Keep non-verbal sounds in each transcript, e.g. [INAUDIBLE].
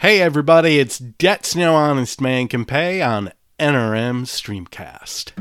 Hey everybody, it's Debts No Honest Man Can Pay on NRM Streamcast.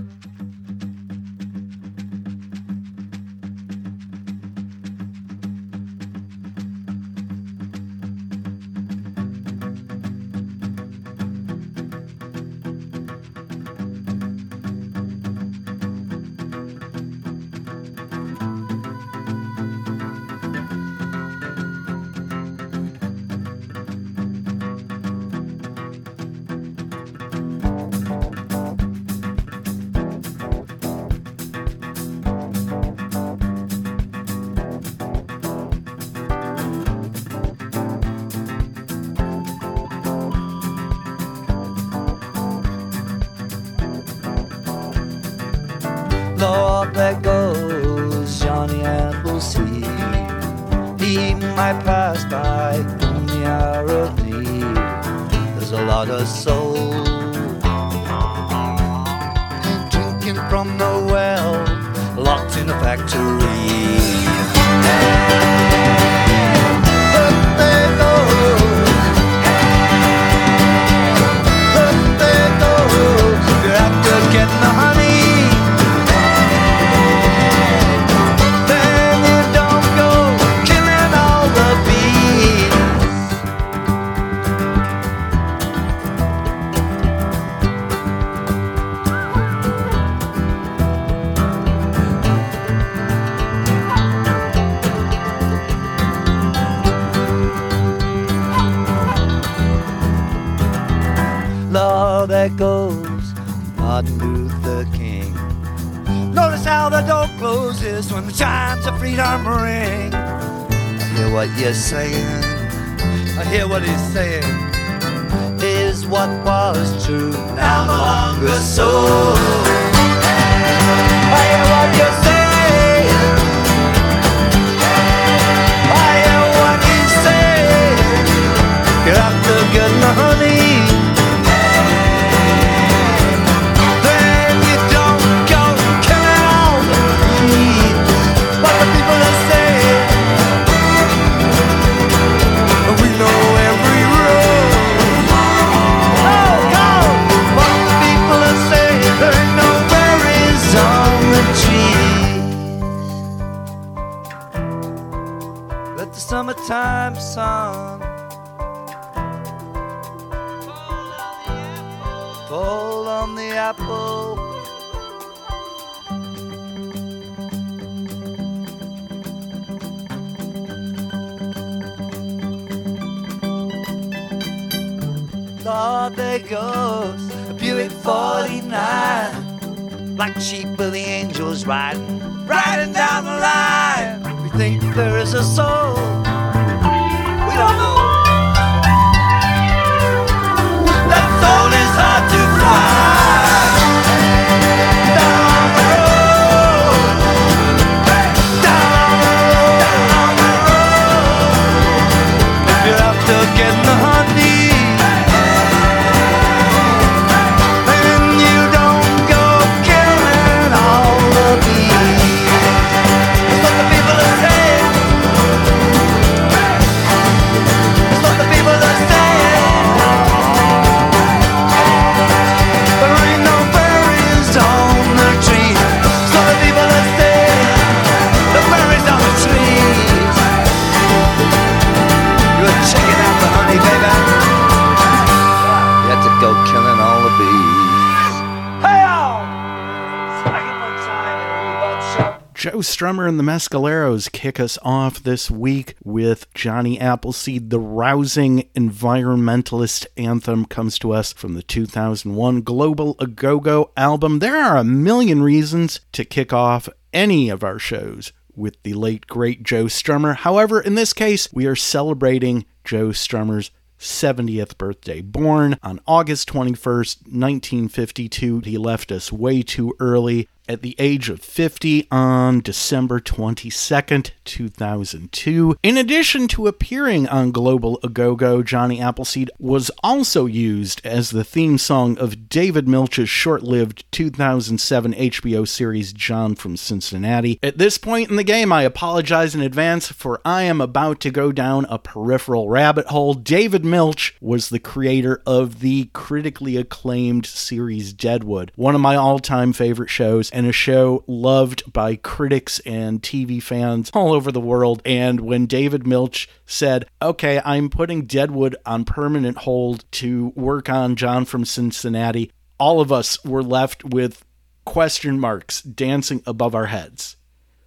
Strummer and the Mescaleros kick us off this week with Johnny Appleseed. The rousing environmentalist anthem comes to us from the 2001 Global A Go Go album. There are a million reasons to kick off any of our shows with the late, great Joe Strummer. However, in this case, we are celebrating Joe Strummer's 70th birthday. Born on August 21st, 1952, he left us way too early at the age of 50 on December 22nd, 2002. In addition to appearing on Global A Go Go, Johnny Appleseed was also used as the theme song of David Milch's short lived 2007 HBO series John from Cincinnati. At this point in the game, I apologize in advance for I am about to go down a peripheral rabbit hole. David Milch was the creator of the critically acclaimed series Deadwood, one of my all time favorite shows, and a show loved by critics and TV fans all over the world. And when David Milch said, Okay, I'm putting Deadwood on permanent hold to work on John from Cincinnati, all of us were left with question marks dancing above our heads.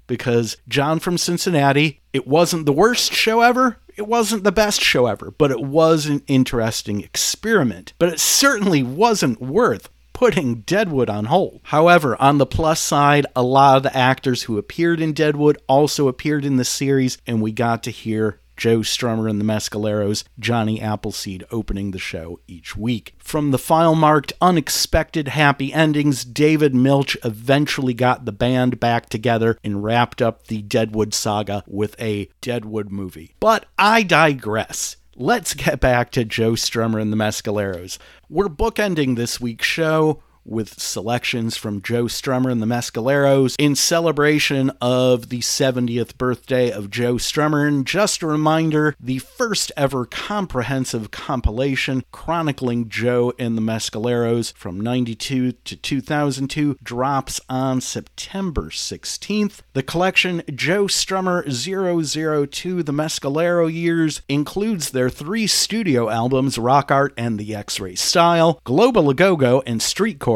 Because John from Cincinnati, it wasn't the worst show ever, it wasn't the best show ever, but it was an interesting experiment. But it certainly wasn't worth putting Deadwood on hold. However, on the plus side, a lot of the actors who appeared in Deadwood also appeared in the series, and we got to hear Joe Strummer and the Mescaleros, Johnny Appleseed opening the show each week. From the file marked Unexpected Happy Endings, David Milch eventually got the band back together and wrapped up the Deadwood saga with a Deadwood movie. But I digress. Let's get back to Joe Strummer and the Mescaleros. We're bookending this week's show with selections from Joe Strummer and the Mescaleros in celebration of the 70th birthday of Joe Strummer. And just a reminder the first ever comprehensive compilation chronicling Joe and the Mescaleros from 92 to 2002 drops on September 16th. The collection Joe Strummer 002 The Mescalero Years includes their three studio albums Rock Art and the X Ray Style, Global A Go Go,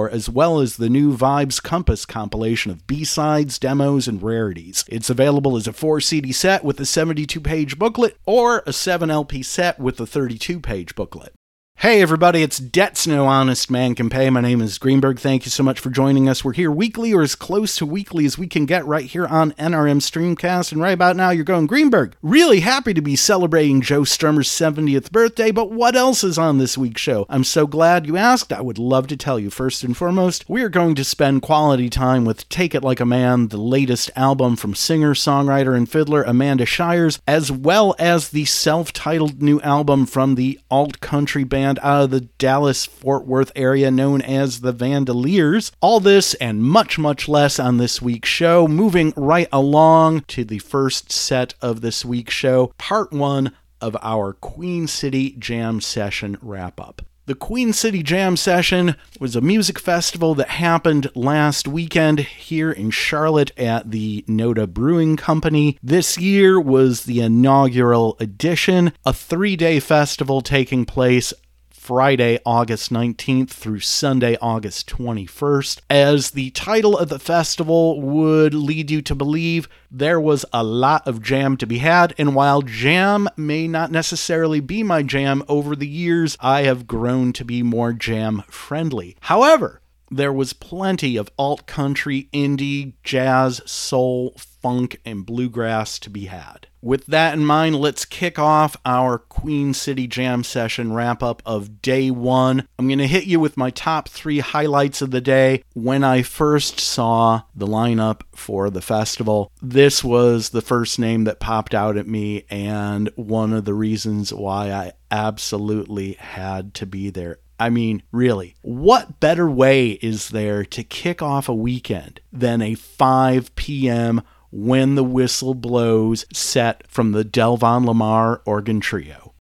as well as the new Vibes Compass compilation of B sides, demos, and rarities. It's available as a 4 CD set with a 72 page booklet or a 7 LP set with a 32 page booklet. Hey everybody, it's Debts No Honest Man Can Pay. My name is Greenberg. Thank you so much for joining us. We're here weekly or as close to weekly as we can get right here on NRM Streamcast. And right about now, you're going, Greenberg, really happy to be celebrating Joe Strummer's 70th birthday, but what else is on this week's show? I'm so glad you asked. I would love to tell you. First and foremost, we are going to spend quality time with Take It Like a Man, the latest album from singer, songwriter, and fiddler Amanda Shires, as well as the self titled new album from the alt country band band out of the Dallas Fort Worth area known as the Vandoliers. All this and much, much less on this week's show. Moving right along to the first set of this week's show, part one of our Queen City Jam Session wrap up. The Queen City Jam Session was a music festival that happened last weekend here in Charlotte at the Noda Brewing Company. This year was the inaugural edition, a three day festival taking place Friday, August 19th through Sunday, August 21st. As the title of the festival would lead you to believe, there was a lot of jam to be had. And while jam may not necessarily be my jam over the years, I have grown to be more jam friendly. However, there was plenty of alt country, indie, jazz, soul, funk, and bluegrass to be had. With that in mind, let's kick off our Queen City Jam session wrap up of day one. I'm going to hit you with my top three highlights of the day. When I first saw the lineup for the festival, this was the first name that popped out at me, and one of the reasons why I absolutely had to be there. I mean, really, what better way is there to kick off a weekend than a 5 p.m when the whistle blows, set from the Delvon Lamarr organ trio.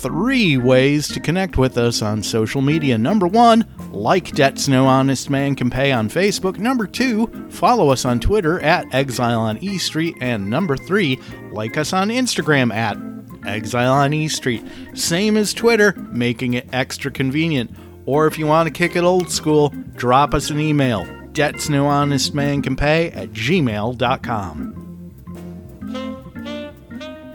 Three ways to connect with us on social media. Number one, like Debts No Honest Man Can Pay on Facebook. Number two, follow us on Twitter at Exile on E Street. And number three, like us on Instagram at Exile on E Street. Same as Twitter, making it extra convenient. Or if you want to kick it old school, drop us an email. Debts no honest man can pay at gmail.com.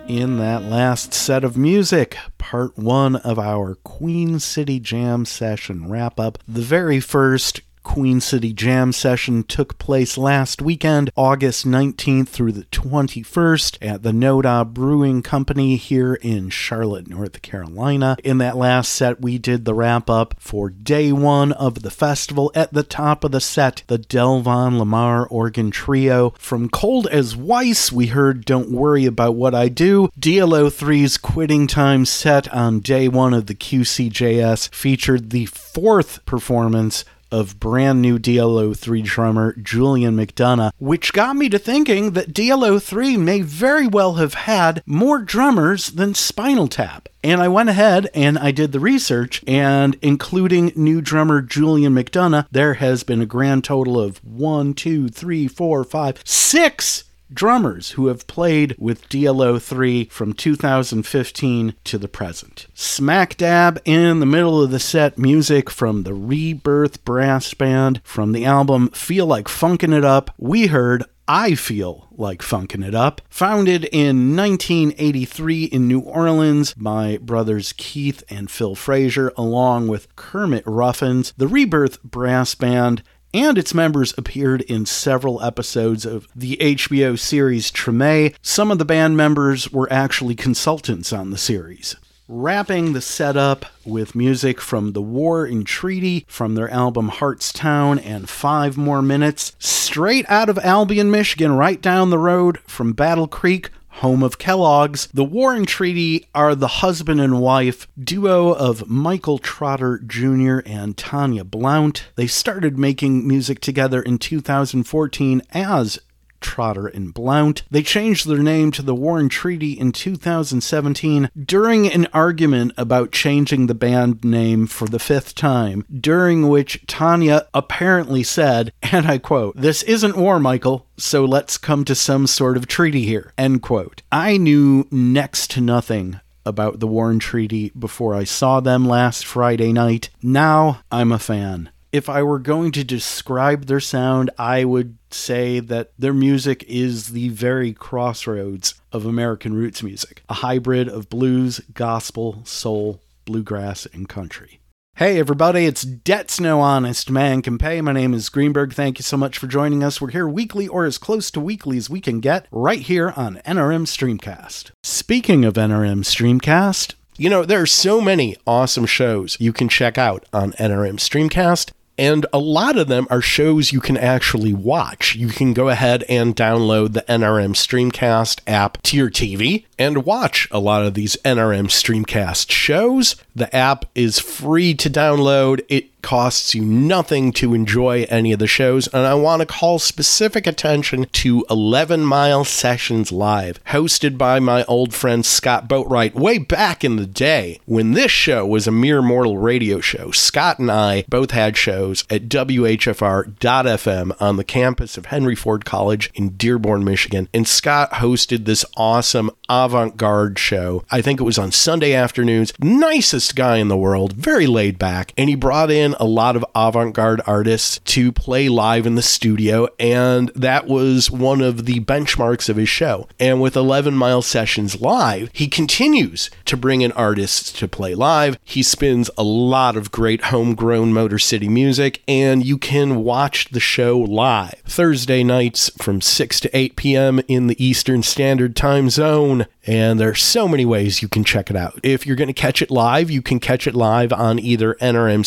In that last set of music, part one of our Queen City Jam session wrap up, the very first Queen City Jam session took place last weekend, August 19th through the 21st, at the Noda Brewing Company here in Charlotte, North Carolina. In that last set, we did the wrap up for day one of the festival. At the top of the set, the Delvon Lamarr organ trio. From Cold as Weiss, we heard Don't Worry About What I Do. DLO3's Quitting Time set on day one of the QCJS featured the fourth performance of brand new DLO3 drummer Julian McDonough, which got me to thinking that DLO3 may very well have had more drummers than Spinal Tap. And I went ahead and I did the research, and including new drummer Julian McDonough, there has been a grand total of one, two, three, four, five, six drummers who have played with DLO3 from 2015 to the present. Smack dab in the middle of the set, music from the Rebirth Brass Band from the album Feel Like Funkin' It Up. We heard I Feel Like Funkin' It Up. Founded in 1983 in New Orleans by brothers Keith and Phil Frazier, along with Kermit Ruffins, the Rebirth Brass Band and its members appeared in several episodes of the HBO series Treme. Some of the band members were actually consultants on the series. Wrapping the setup with music from The War and Treaty from their album Heartstown and Five More Minutes, straight out of Albion, Michigan, right down the road from Battle Creek, home of Kellogg's. The War and Treaty are the husband and wife duo of Michael Trotter Jr. and Tanya Blount. They started making music together in 2014 as Trotter and Blount. They changed their name to the War and Treaty in 2017 during an argument about changing the band name for the fifth time, during which Tanya apparently said, and I quote, This isn't war, Michael, so let's come to some sort of treaty here. End quote. I knew next to nothing about the War and Treaty before I saw them last Friday night. Now I'm a fan if I were going to describe their sound, I would say that their music is the very crossroads of American roots music, a hybrid of blues, gospel, soul, bluegrass, and country. Hey everybody, it's Debts No Honest Man Can Pay. My name is Greenberg. Thank you so much for joining us. We're here weekly or as close to weekly as we can get right here on NRM Streamcast. Speaking of NRM Streamcast, you know, there are so many awesome shows you can check out on NRM Streamcast. And a lot of them are shows you can actually watch. You can go ahead and download the NRM Streamcast app to your TV and watch a lot of these NRM Streamcast shows. The app is free to download. It costs you nothing to enjoy any of the shows, and I want to call specific attention to 11 Mile Sessions Live, hosted by my old friend Scott Boatwright way back in the day when this show was a mere mortal radio show. Scott and I both had shows at WHFR.FM on the campus of Henry Ford College in Dearborn, Michigan, and Scott hosted this awesome avant garde show. I think it was on Sunday afternoons. Nicest guy in the world, very laid back, and he brought in a lot of avant garde artists to play live in the studio, and that was one of the benchmarks of his show. And with 11 Mile Sessions Live, he continues to bring in artists to play live. He spins a lot of great homegrown Motor City music, and you can watch the show live Thursday nights from 6 to 8 p.m. in the Eastern Standard Time Zone. And there are so many ways you can check it out. If you're going to catch it live, you can catch it live on either NRM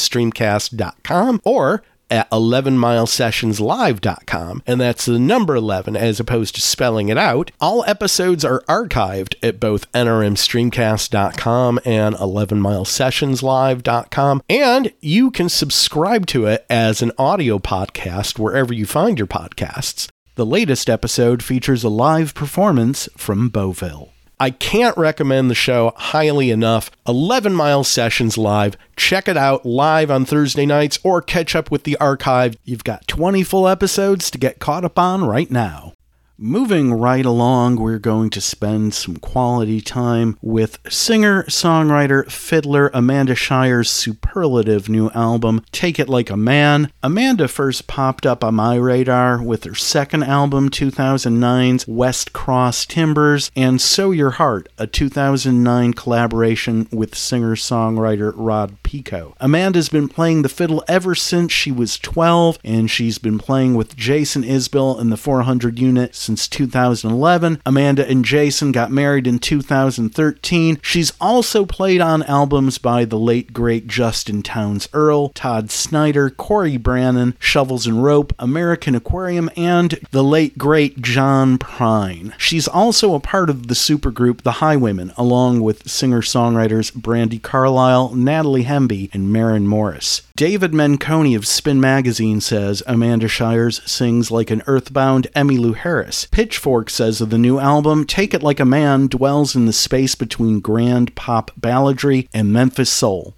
Streamcast.com or at 11milesessionslive.com, and that's the number 11 as opposed to spelling it out. All episodes are archived at both nrmstreamcast.com and 11milesessionslive.com, and you can subscribe to it as an audio podcast wherever you find your podcasts. The latest episode features a live performance from Beauville. I can't recommend the show highly enough. 11 Mile Sessions Live. Check it out live on Thursday nights or catch up with the archive. You've got 20 full episodes to get caught up on right now. Moving right along, we're going to spend some quality time with singer, songwriter, fiddler Amanda Shires' superlative new album, Take It Like a Man. Amanda first popped up on my radar with her second album, 2009's West Cross Timbers, and So Your Heart, a 2009 collaboration with singer songwriter Rod Picott. Amanda's been playing the fiddle ever since she was 12, and she's been playing with Jason Isbell in the 400 unit since 2011. Amanda and Jason got married in 2013. She's also played on albums by the late great Justin Townes Earle, Todd Snider, Cory Branan, Shovels and Rope, American Aquarium, and the late great John Prine. She's also a part of the supergroup The Highwomen, along with singer songwriters Brandi Carlile, Natalie Hemby, and Maren Morris. David Menconi of Spin Magazine says Amanda Shires sings like an earthbound Emmylou Harris. Pitchfork says of the new album, Take It Like a Man dwells in the space between grand pop balladry and Memphis soul.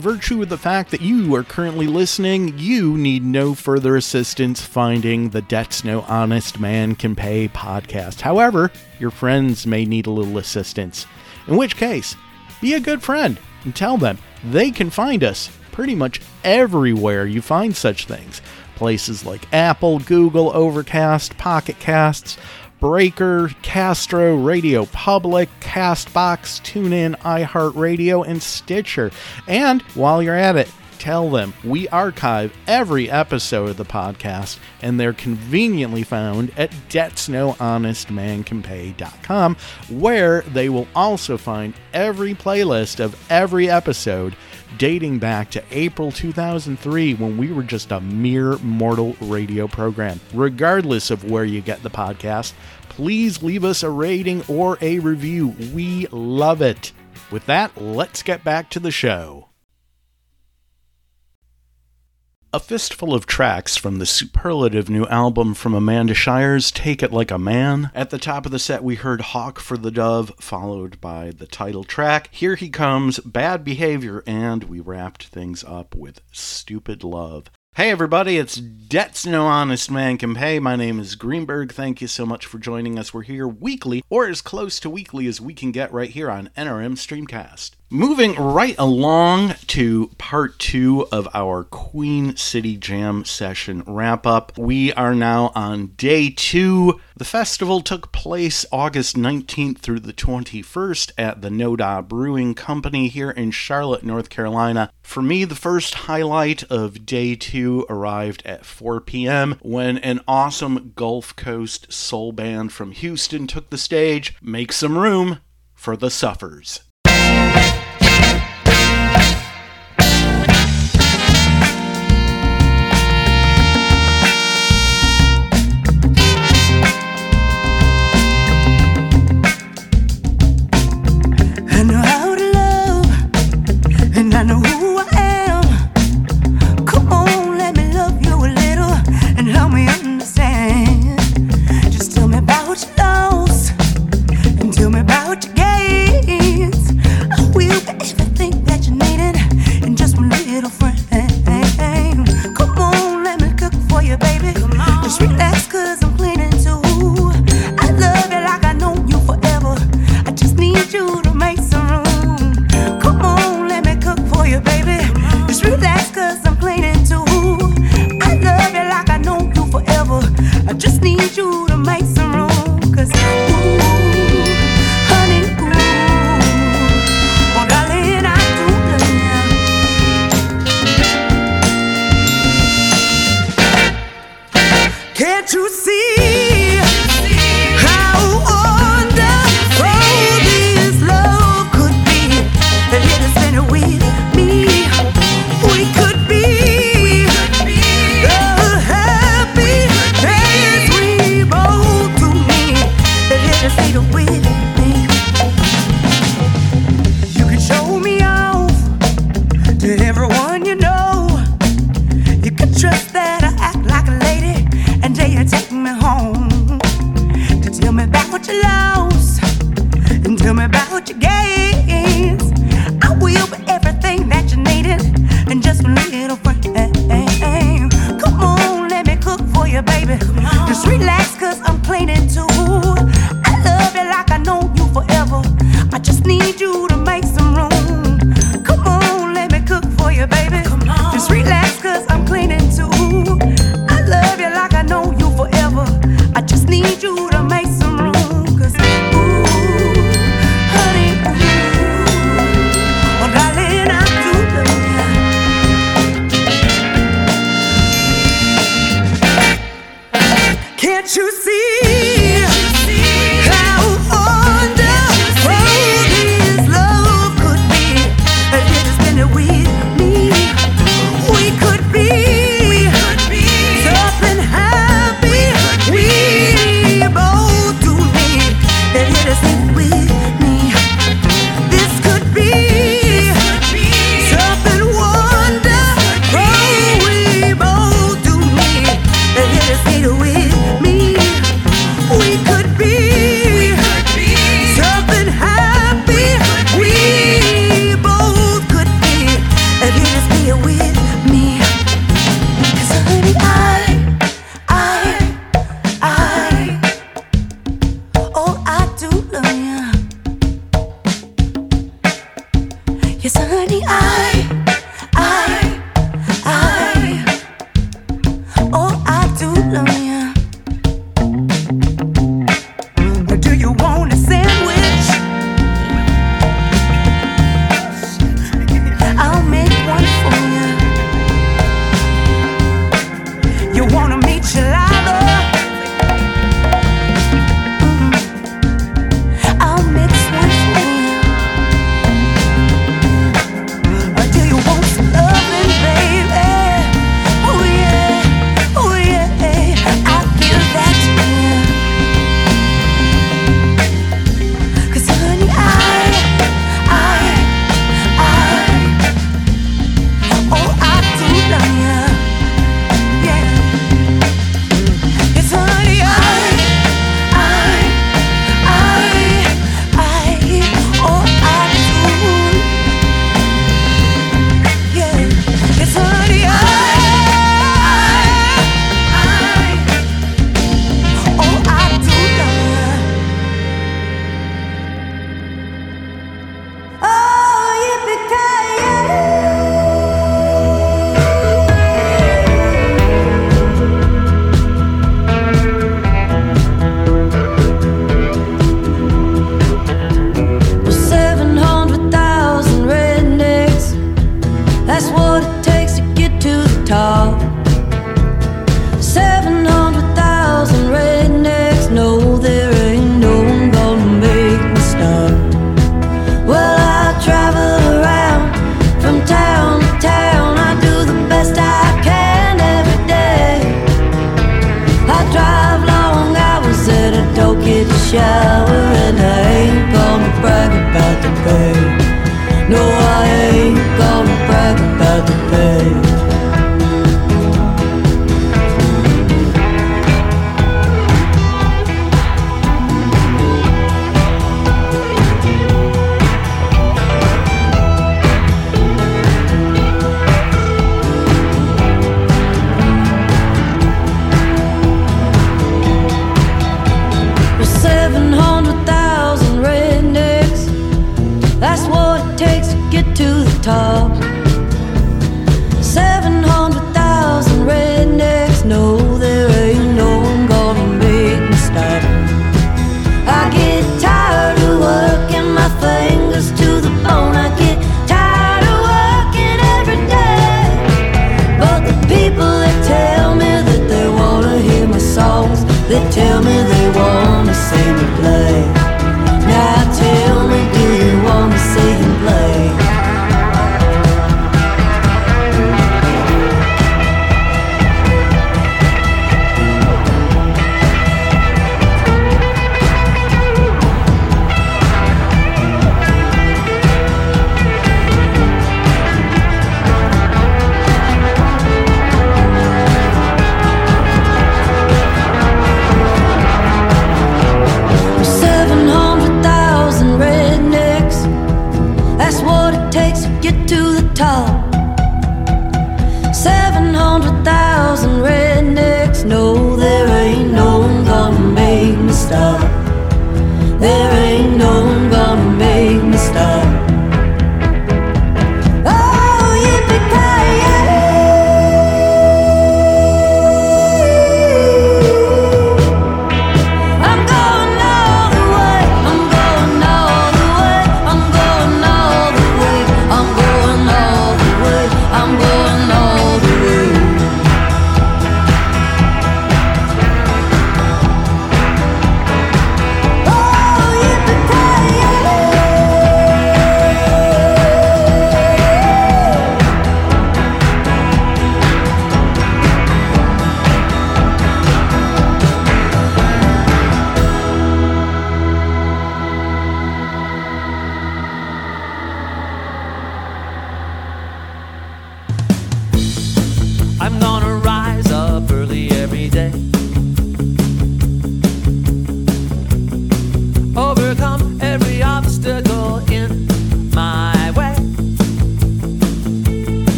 Virtue of the fact that you are currently listening, you need no further assistance finding the Debts No Honest Man Can Pay podcast. However, your friends may need a little assistance. In which case, be a good friend and tell them they can find us pretty much everywhere you find such things. Places like Apple, Google, Overcast, Pocket Casts, Breaker, Castro, Radio Public, Castbox, TuneIn, iHeartRadio, and Stitcher. And while you're at it, tell them we archive every episode of the podcast and they're conveniently found at debtsnohonestmancanpay.com where they will also find every playlist of every episode dating back to April 2003 when we were just a mere mortal radio program. Regardless of where you get the podcast, please leave us a rating or a review. We love it. With that, let's get back to the show. A fistful of tracks from the superlative new album from Amanda Shires, Take It Like a Man. At the top of the set, we heard Hawk for the Dove, followed by the title track, Here He Comes, Bad Behavior, and we wrapped things up with Stupid Love. Hey everybody, it's Debts No Honest Man Can Pay. My name is Greenberg. Thank you so much for joining us. We're here weekly, or as close to weekly as we can get right here on NRM Streamcast. Moving right along to part two of our Queen City Jam session wrap up. We are now on day two. The festival took place August 19th through the 21st at the Noda Brewing Company here in Charlotte, North Carolina. For me, the first highlight of day two arrived at 4 p.m. when an awesome Gulf Coast soul band from Houston took the stage. Make some room for the Suffers.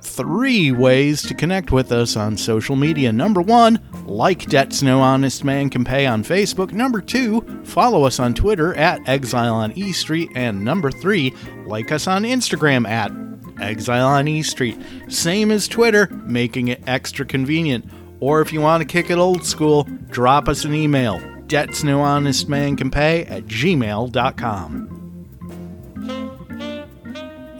Got three ways to connect with us on social media. Number one, like Debts No Honest Man Can Pay on Facebook. Number two, follow us on Twitter at Exile on E Street. And number three, like us on Instagram at Exile on E Street. Same as Twitter, making it extra convenient. Or if you want to kick it old school, drop us an email. Debts No Honest Man Can Pay at gmail.com.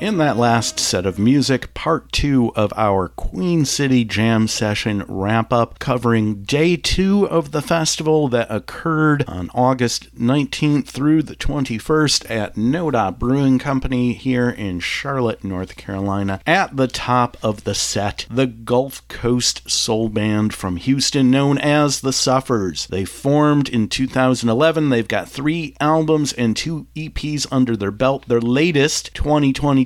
In that last set of music, part two of our Queen City Jam session wrap up, covering day two of the festival that occurred on August 19th through the 21st at Noda Brewing Company here in Charlotte, North Carolina. At the top of the set, the Gulf Coast Soul Band from Houston, known as the Suffers. They formed in 2011. They've got three albums and two EPs under their belt. Their latest,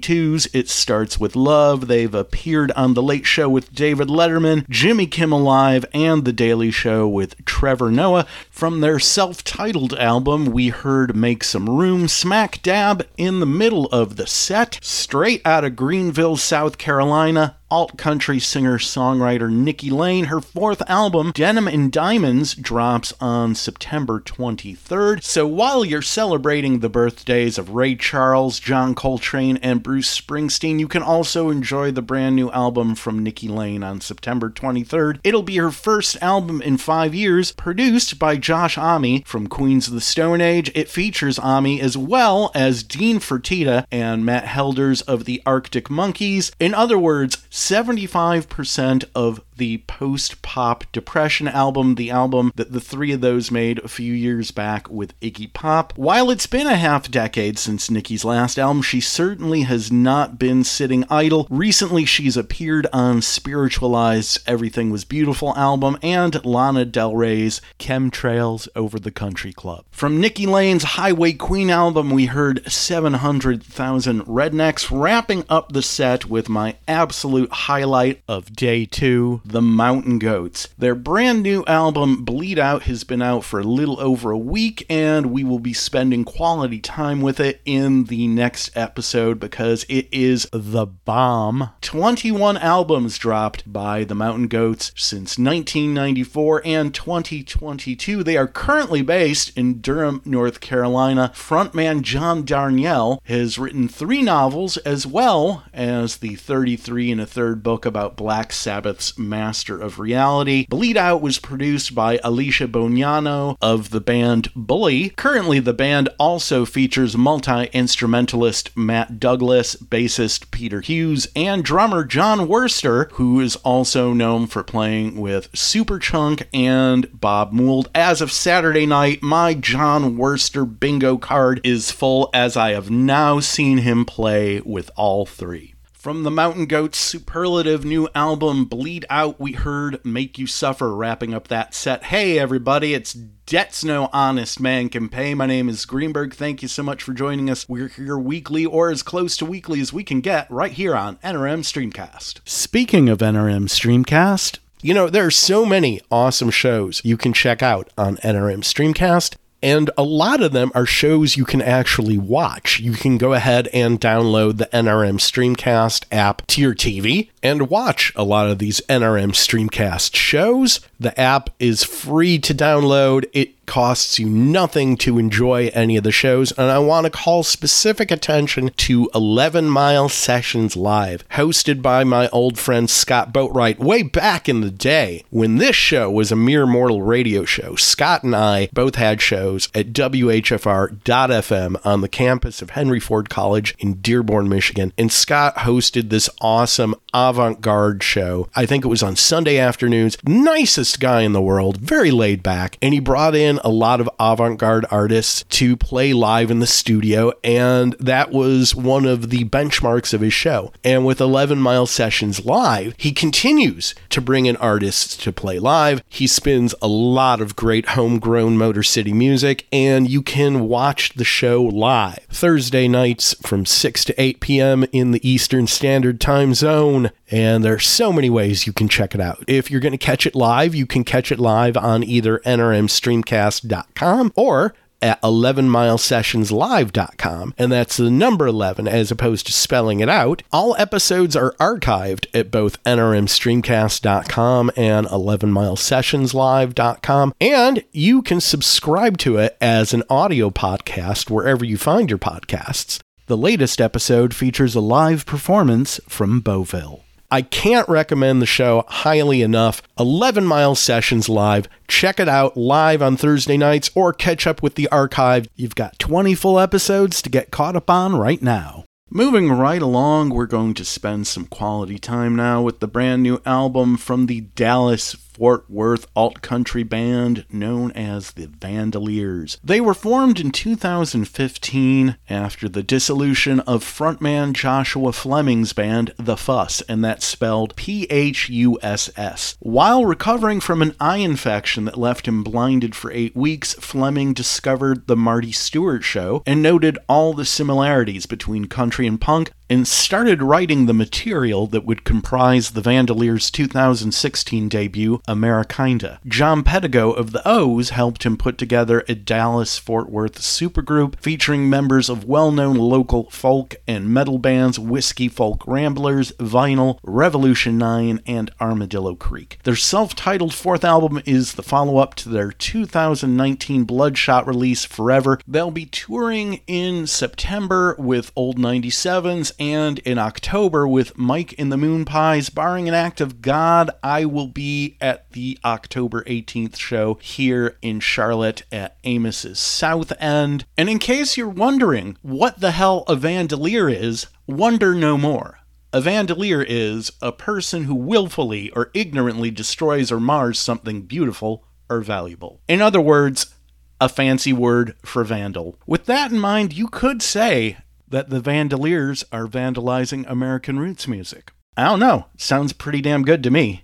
2022's It Starts With Love. They've appeared on The Late Show with David Letterman, Jimmy Kimmel Live, and The Daily Show with Trevor Noah. From their self titled album, we heard Make Some Room, smack dab in the middle of the set, straight out of Greenville, South Carolina alt country singer songwriter Nikki Lane. Her fourth album, Denim and Diamonds, drops on September 23rd. So while you're celebrating the birthdays of Ray Charles, John Coltrane, and Bruce Springsteen, you can also enjoy the brand new album from Nikki Lane on September 23rd. It'll be her first album in five years, produced by Josh Homme from Queens of the Stone Age. It features Homme as well as Dean Fertita and Matt Helders of the Arctic Monkeys. In other words, 75% of the post pop depression album, the album that the three of those made a few years back with Iggy Pop. While it's been a half decade since Nikki's last album, she certainly has not been sitting idle. Recently, she's appeared on Spiritualized's Everything Was Beautiful album and Lana Del Rey's Chemtrails Over the Country Club. From Nikki Lane's Highway Queen album, we heard 700,000 Rednecks, wrapping up the set with my absolute absolute highlight of day two, The Mountain Goats. Their brand new album, Bleed Out, has been out for a little over a week, and we will be spending quality time with it in the next episode because it is the bomb. 21 albums dropped by The Mountain Goats since 1994 and 2022. They are currently based in Durham, North Carolina. Frontman John Darnielle has written three novels as well as the 33 and a third book about Black Sabbath's Master of Reality. Bleed Out was produced by Alicia Bognanno of the band Bully. Currently, the band also features multi instrumentalist Matt Douglas, bassist Peter Hughes, and drummer Jon Wurster, who is also known for playing with Superchunk and Bob Mould. As of Saturday night, my Jon Wurster bingo card is full as I have now seen him play with all three. From the Mountain Goats' superlative new album Bleed Out, we heard Make You Suffer wrapping up that set. Hey everybody, it's Debts No Honest Man Can Pay. My name is Greenberg. Thank you so much for joining us. We're here weekly or as close to weekly as we can get right here on NRM Streamcast. Speaking of NRM Streamcast, you know, there are so many awesome shows you can check out on NRM Streamcast. And a lot of them are shows you can actually watch. You can go ahead and download the NRM Streamcast app to your TV and watch a lot of these NRM Streamcast shows. The app is free to download. It costs you nothing to enjoy any of the shows, and I want to call specific attention to 11 Mile Sessions Live, hosted by my old friend Scott Boatwright way back in the day when this show was a mere mortal radio show. Scott and I both had shows at WHFR.FM on the campus of Henry Ford College in Dearborn, Michigan, and Scott hosted this awesome avant garde show. I think it was on Sunday afternoons. Nicest guy in the world, very laid back, and he brought in a lot of avant garde artists to play live in the studio, and that was one of the benchmarks of his show. And with 11 Mile Sessions Live, he continues to bring in artists to play live. He spins a lot of great homegrown Motor City music, and you can watch the show live Thursday nights from 6 to 8 p.m. in the Eastern Standard Time Zone. And there are so many ways you can check it out. If you're going to catch it live, you can catch it live on either nrmstreamcast.com or at 11milesessionslive.com, and that's the number 11 as opposed to spelling it out. All episodes are archived at both nrmstreamcast.com and 11milesessionslive.com, and you can subscribe to it as an audio podcast wherever you find your podcasts. The latest episode features a live performance from Beauville. I can't recommend the show highly enough. 11 Mile Sessions Live. Check it out live on Thursday nights or catch up with the archive. You've got 20 full episodes to get caught up on right now. Moving right along, we're going to spend some quality time now with the brand new album from the Dallas Fort Worth alt country band known as the Vandoliers. They were formed in 2015 after the dissolution of frontman Joshua Fleming's band The Fuss, and that's spelled P H U S S. While recovering from an eye infection that left him blinded for eight weeks, Fleming discovered The Marty Stuart Show and noted all the similarities between country and punk and started writing the material that would comprise the Vandoliers' 2016 debut, Amerikinda. John Pedigo of the O's helped him put together a Dallas Fort Worth supergroup featuring members of well known local folk and metal bands Whiskey Folk Ramblers, Vinyl, Revolution 9, and Armadillo Creek. Their self titled fourth album is the follow up to their 2019 Bloodshot release, Forever. They'll be touring in September with Old 97s and in October with Mike and the Moon Pies. Barring an act of God, I will be at the October 18th show here in Charlotte at Amos's South End. And in case you're wondering what the hell a vandalier is, wonder no more. A vandalier is a person who willfully or ignorantly destroys or mars something beautiful or valuable. In other words, a fancy word for vandal. With that in mind, you could say that the Vandoliers are vandalizing American roots music. I don't know. Sounds pretty damn good to me.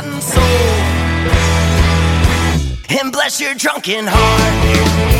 Rotten soul and bless your drunken heart.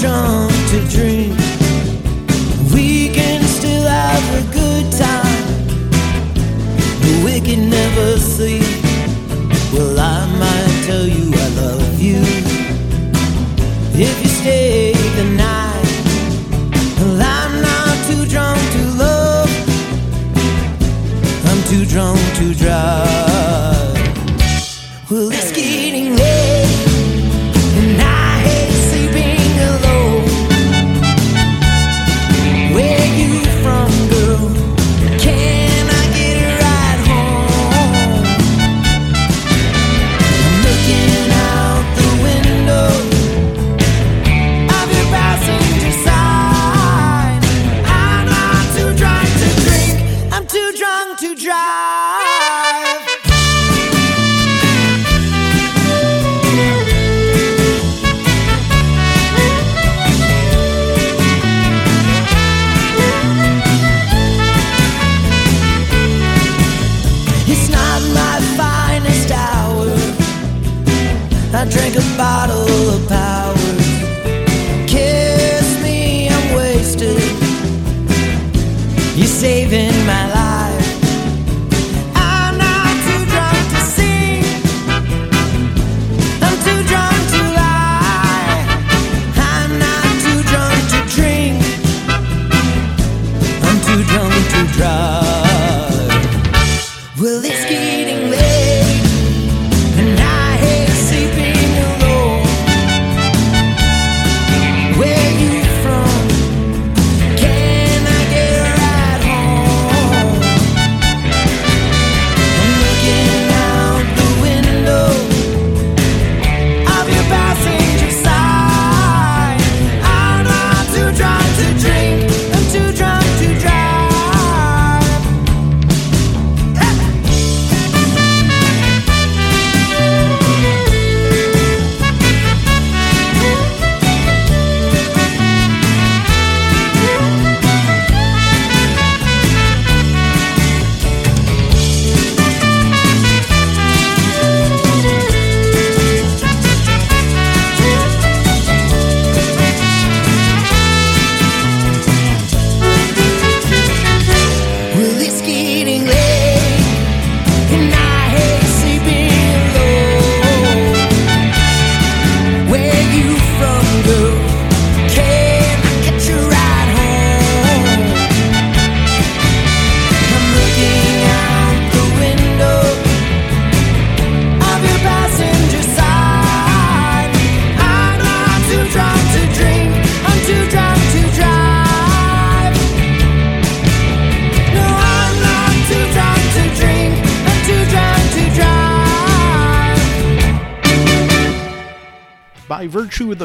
drunk to drink. We can still have a good time. The wicked never sleep. Well, I might tell you I love you if you stay the night. Well, I'm not too drunk to love. I'm too drunk to drive.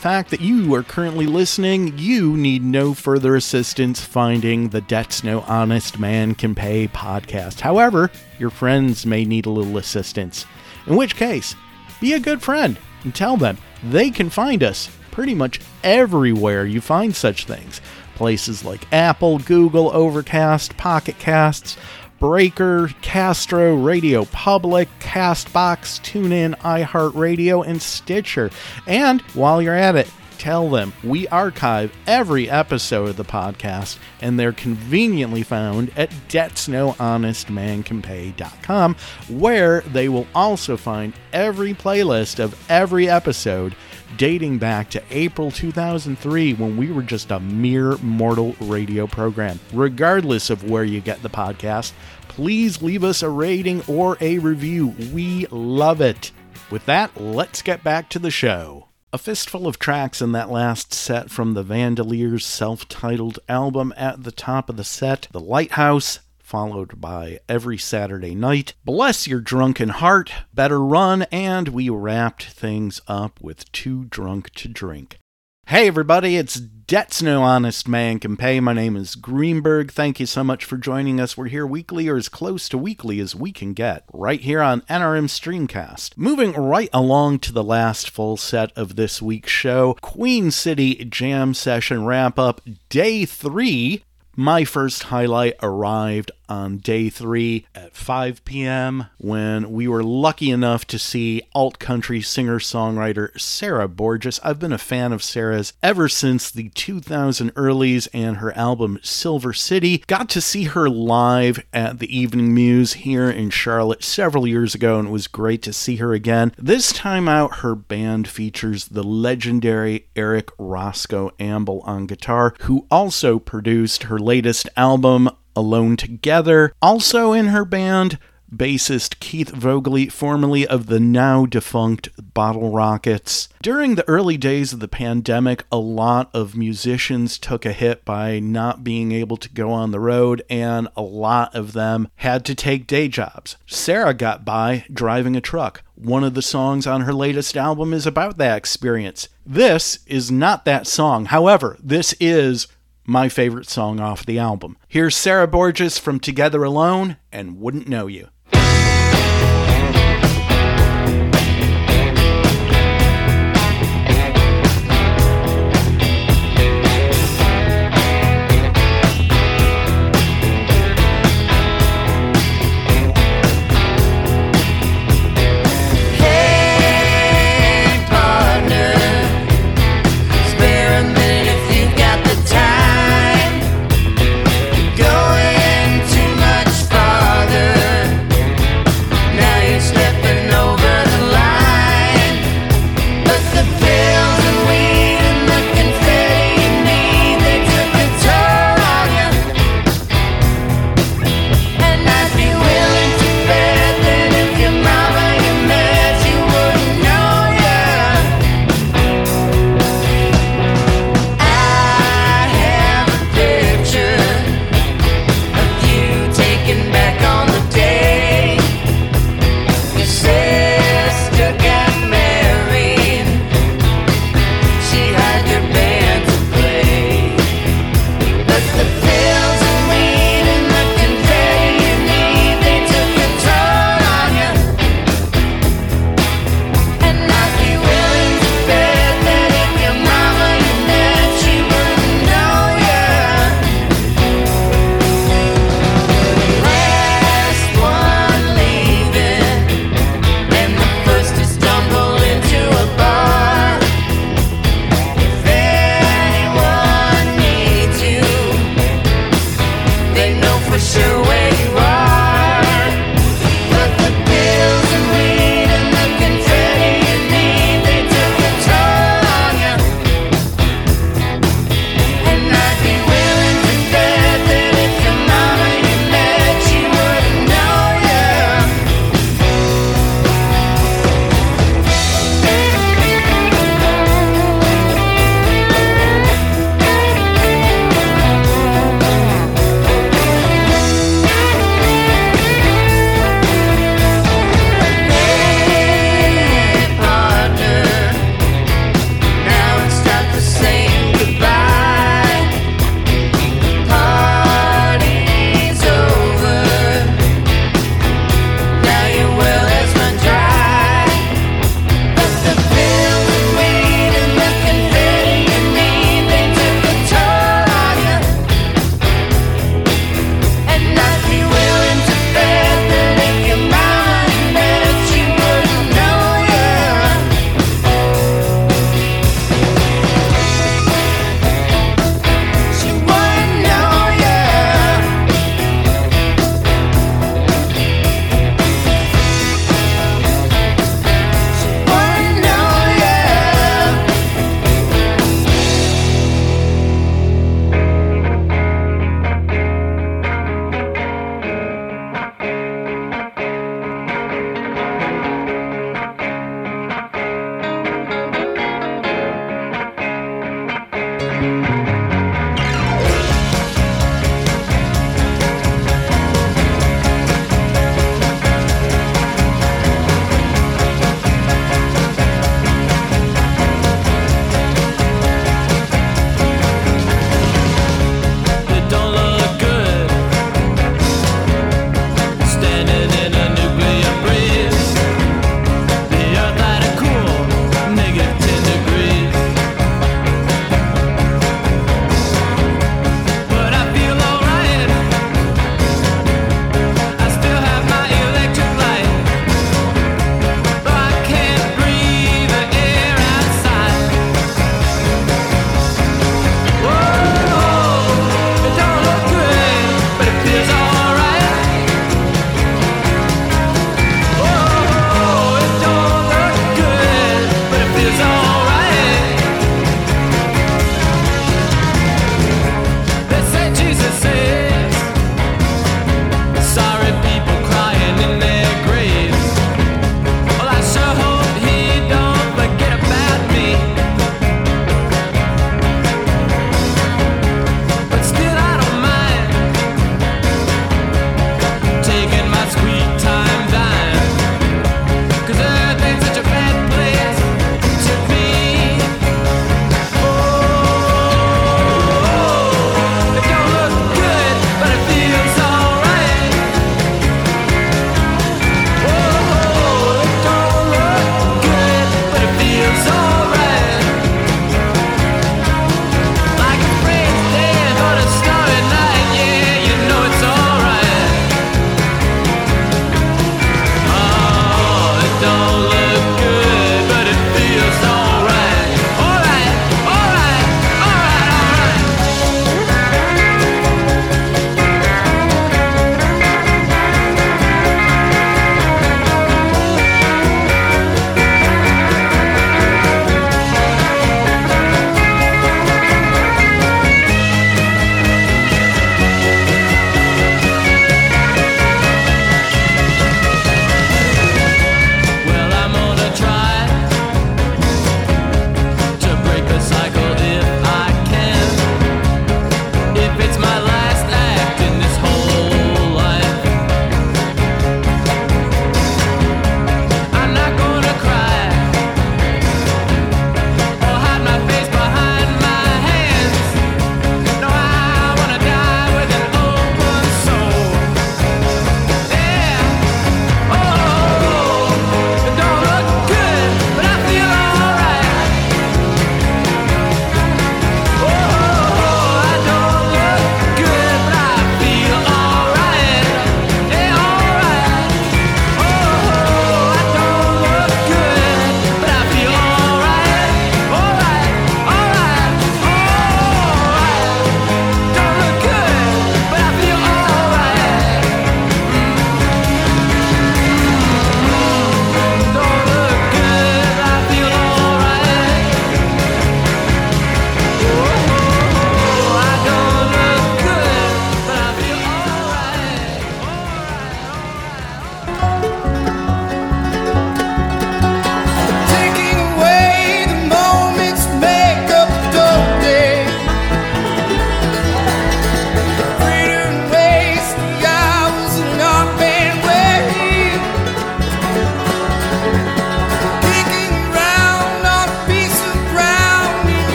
Fact that you are currently listening, you need no further assistance finding the Debts No Honest Man Can Pay podcast. However, your friends may need a little assistance. In which case, be a good friend and tell them they can find us pretty much everywhere you find such things. Places like Apple, Google, Overcast, Pocket Casts, Breaker, Castro, Radio Public, Castbox, TuneIn, iHeartRadio, and Stitcher. And while you're at it, tell them we archive every episode of the podcast and they're conveniently found at debtsnohonestmancanpay.com where they will also find every playlist of every episode dating back to April 2003 when we were just a mere mortal radio program. Regardless of where you get the podcast, please leave us a rating or a review. We love it. With that, let's get back to the show. A fistful of tracks in that last set from the Vandoliers' self titled album at the top of the set The Lighthouse, followed by Every Saturday Night, Bless Your Drunken Heart, Better Run, and we wrapped things up with Too Drunk to Drink. Hey everybody, it's Debts No Honest Man Can Pay. My name is Greenberg. Thank you so much for joining us. We're here weekly or as close to weekly as we can get, right here on NRM Streamcast. Moving right along to the last full set of this week's show, Queen City Jam Session wrap up, day three. My first highlight arrived on day three at 5 p.m. when we were lucky enough to see alt country singer songwriter Sarah Borges. I've been a fan of Sarah's ever since the 2000 earlies and her album Silver City. Got to see her live at the Evening Muse here in Charlotte several years ago, and it was great to see her again. This time out, her band features the legendary Eric Roscoe Ambel on guitar, who also produced her latest album, Alone Together. Also in her band, bassist Keith Voegele, formerly of the now defunct Bottle Rockets. During the early days of the pandemic, a lot of musicians took a hit by not being able to go on the road, and a lot of them had to take day jobs. Sarah got by driving a truck. One of the songs on her latest album is about that experience. This is not that song. However, this is my favorite song off the album. Here's Sarah Borges from Together Alone and Wouldn't Know You.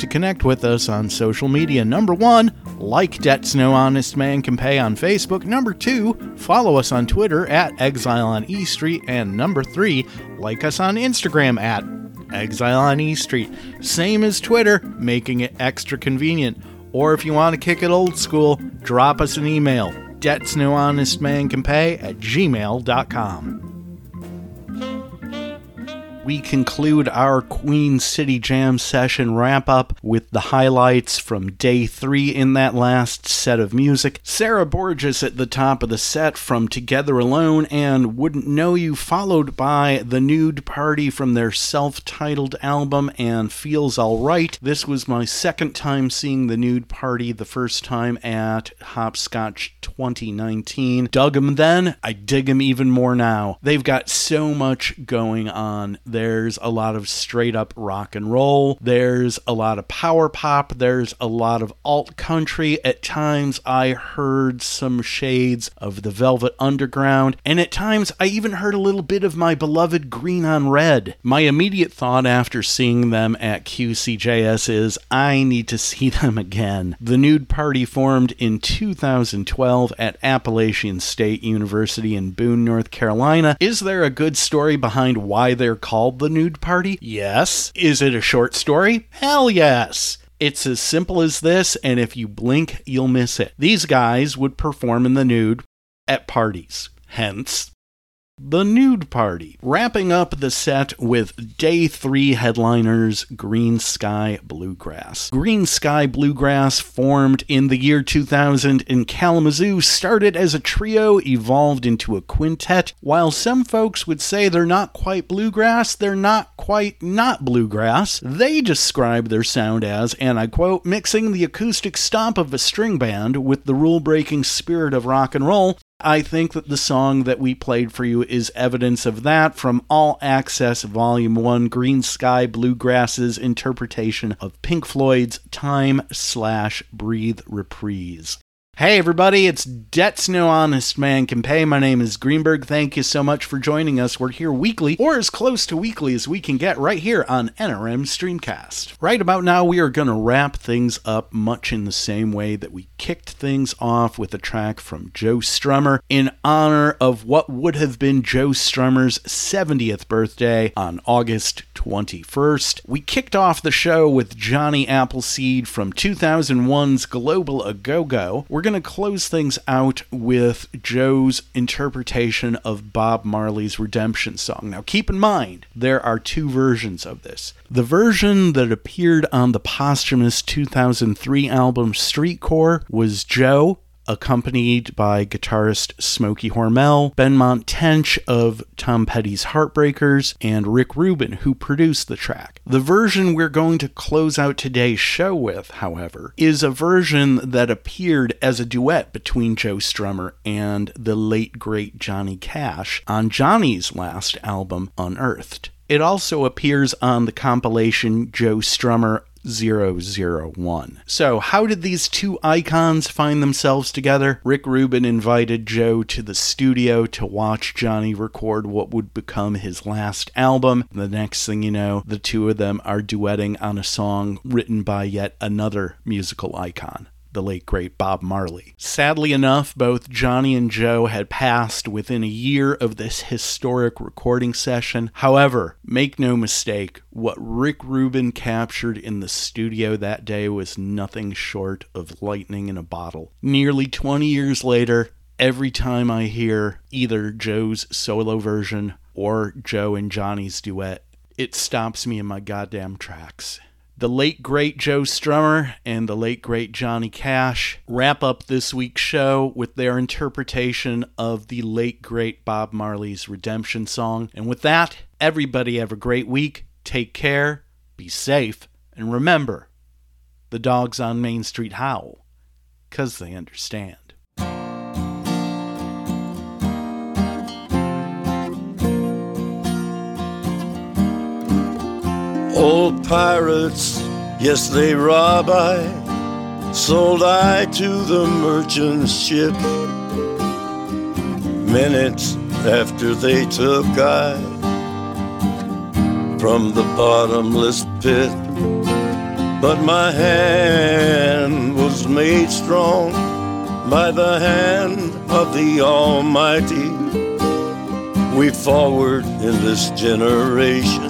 To connect with us on social media. Number one, like Debts No Honest Man Can Pay on Facebook. Number two, follow us on Twitter at Exile on E Street. And number three, like us on Instagram at Exile on E Street. Same as Twitter, making it extra convenient. Or if you want to kick it old school, drop us an email. Debts No Honest Man Can Pay at gmail.com we conclude our Queen City Jam session wrap up with the highlights from day three in that last set of music. Sarah Borges at the top of the set from Together Alone and Wouldn't Know You, followed by The Nude Party from their self titled album and Feels Alright. This was my second time seeing The Nude Party, the first time at Hopscotch 2019. Dug 'em then, I dig 'em even more now. They've got so much going on. There's a lot of straight up rock and roll. There's a lot of power pop. There's a lot of alt country. At times, I heard some shades of the Velvet Underground. And at times, I even heard a little bit of my beloved Green on Red. My immediate thought after seeing them at QCJS is I need to see [LAUGHS] them again. The Nude Party formed in 2012 at Appalachian State University in Boone, North Carolina. Is there a good story behind why they're called the Nude Party? Yes. Is it a short story? Hell yes. It's as simple as this, and if you blink, you'll miss it. These guys would perform in the nude at parties. Hence, the Nude Party. Wrapping up the set with day three headliners Greensky Bluegrass. Greensky Bluegrass, formed in the year 2000 in Kalamazoo, started as a trio, evolved into a quintet. While some folks would say they're not quite bluegrass, they're not quite not bluegrass. They describe their sound as, and I quote, mixing the acoustic stomp of a string band with the rule breaking spirit of rock and roll. I think that the song that we played for you is evidence of that from All Access Volume 1 Greensky Bluegrass's interpretation of Pink Floyd's Time slash Breathe Reprise. Hey everybody, it's Debts No Honest Man Can Pay. My name is Greenberg. Thank you so much for joining us. We're here weekly, or as close to weekly as we can get, right here on NRM Streamcast. Right about now, we are going to wrap things up much in the same way that we kicked things off with a track from Joe Strummer in honor of what would have been Joe Strummer's 70th birthday on August 21st. We kicked off the show with Johnny Appleseed from 2001's Global A Go Go. We're going to close things out with Joe's interpretation of Bob Marley's Redemption song. Now, keep in mind, there are two versions of this. The version that appeared on the posthumous 2003 album Streetcore was Joe accompanied by guitarist Smokey Hormel, Benmont Tench of Tom Petty's Heartbreakers, and Rick Rubin, who produced the track. The version we're going to close out today's show with, however, is a version that appeared as a duet between Joe Strummer and the late great Johnny Cash on Johnny's last album, Unearthed. It also appears on the compilation Joe Strummer 001. So, how did these two icons find themselves together? Rick Rubin invited Joe to the studio to watch Johnny record what would become his last album. The next thing you know, the two of them are duetting on a song written by yet another musical icon the late great Bob Marley. Sadly enough, both Johnny and Joe had passed within a year of this historic recording session. However, make no mistake, what Rick Rubin captured in the studio that day was nothing short of lightning in a bottle. Nearly 20 years later, every time I hear either Joe's solo version or Joe and Johnny's duet, it stops me in my goddamn tracks The late great Joe Strummer and the late great Johnny Cash wrap up this week's show with their interpretation of the late great Bob Marley's Redemption song. And with that, everybody have a great week. Take care, be safe, and remember the dogs on Main Street howl because they understand. Old pirates, yes, they rob I. Sold I to the merchant ship. Minutes after they took I from the bottomless pit. But my hand was made strong by the hand of the Almighty. We forward in this generation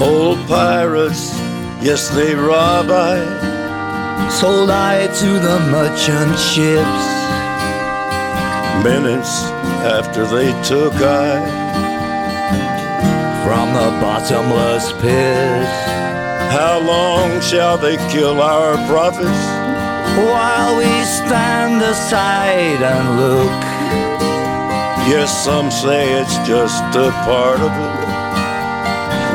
Old pirates, yes, they rob I. sold I to the merchant ships. Minutes after they took I From the bottomless pit, How long shall they kill our prophets? while we stand aside and look. Yes, some say it's just a part of it.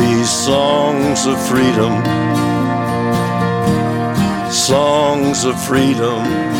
these songs of freedom, songs of freedom.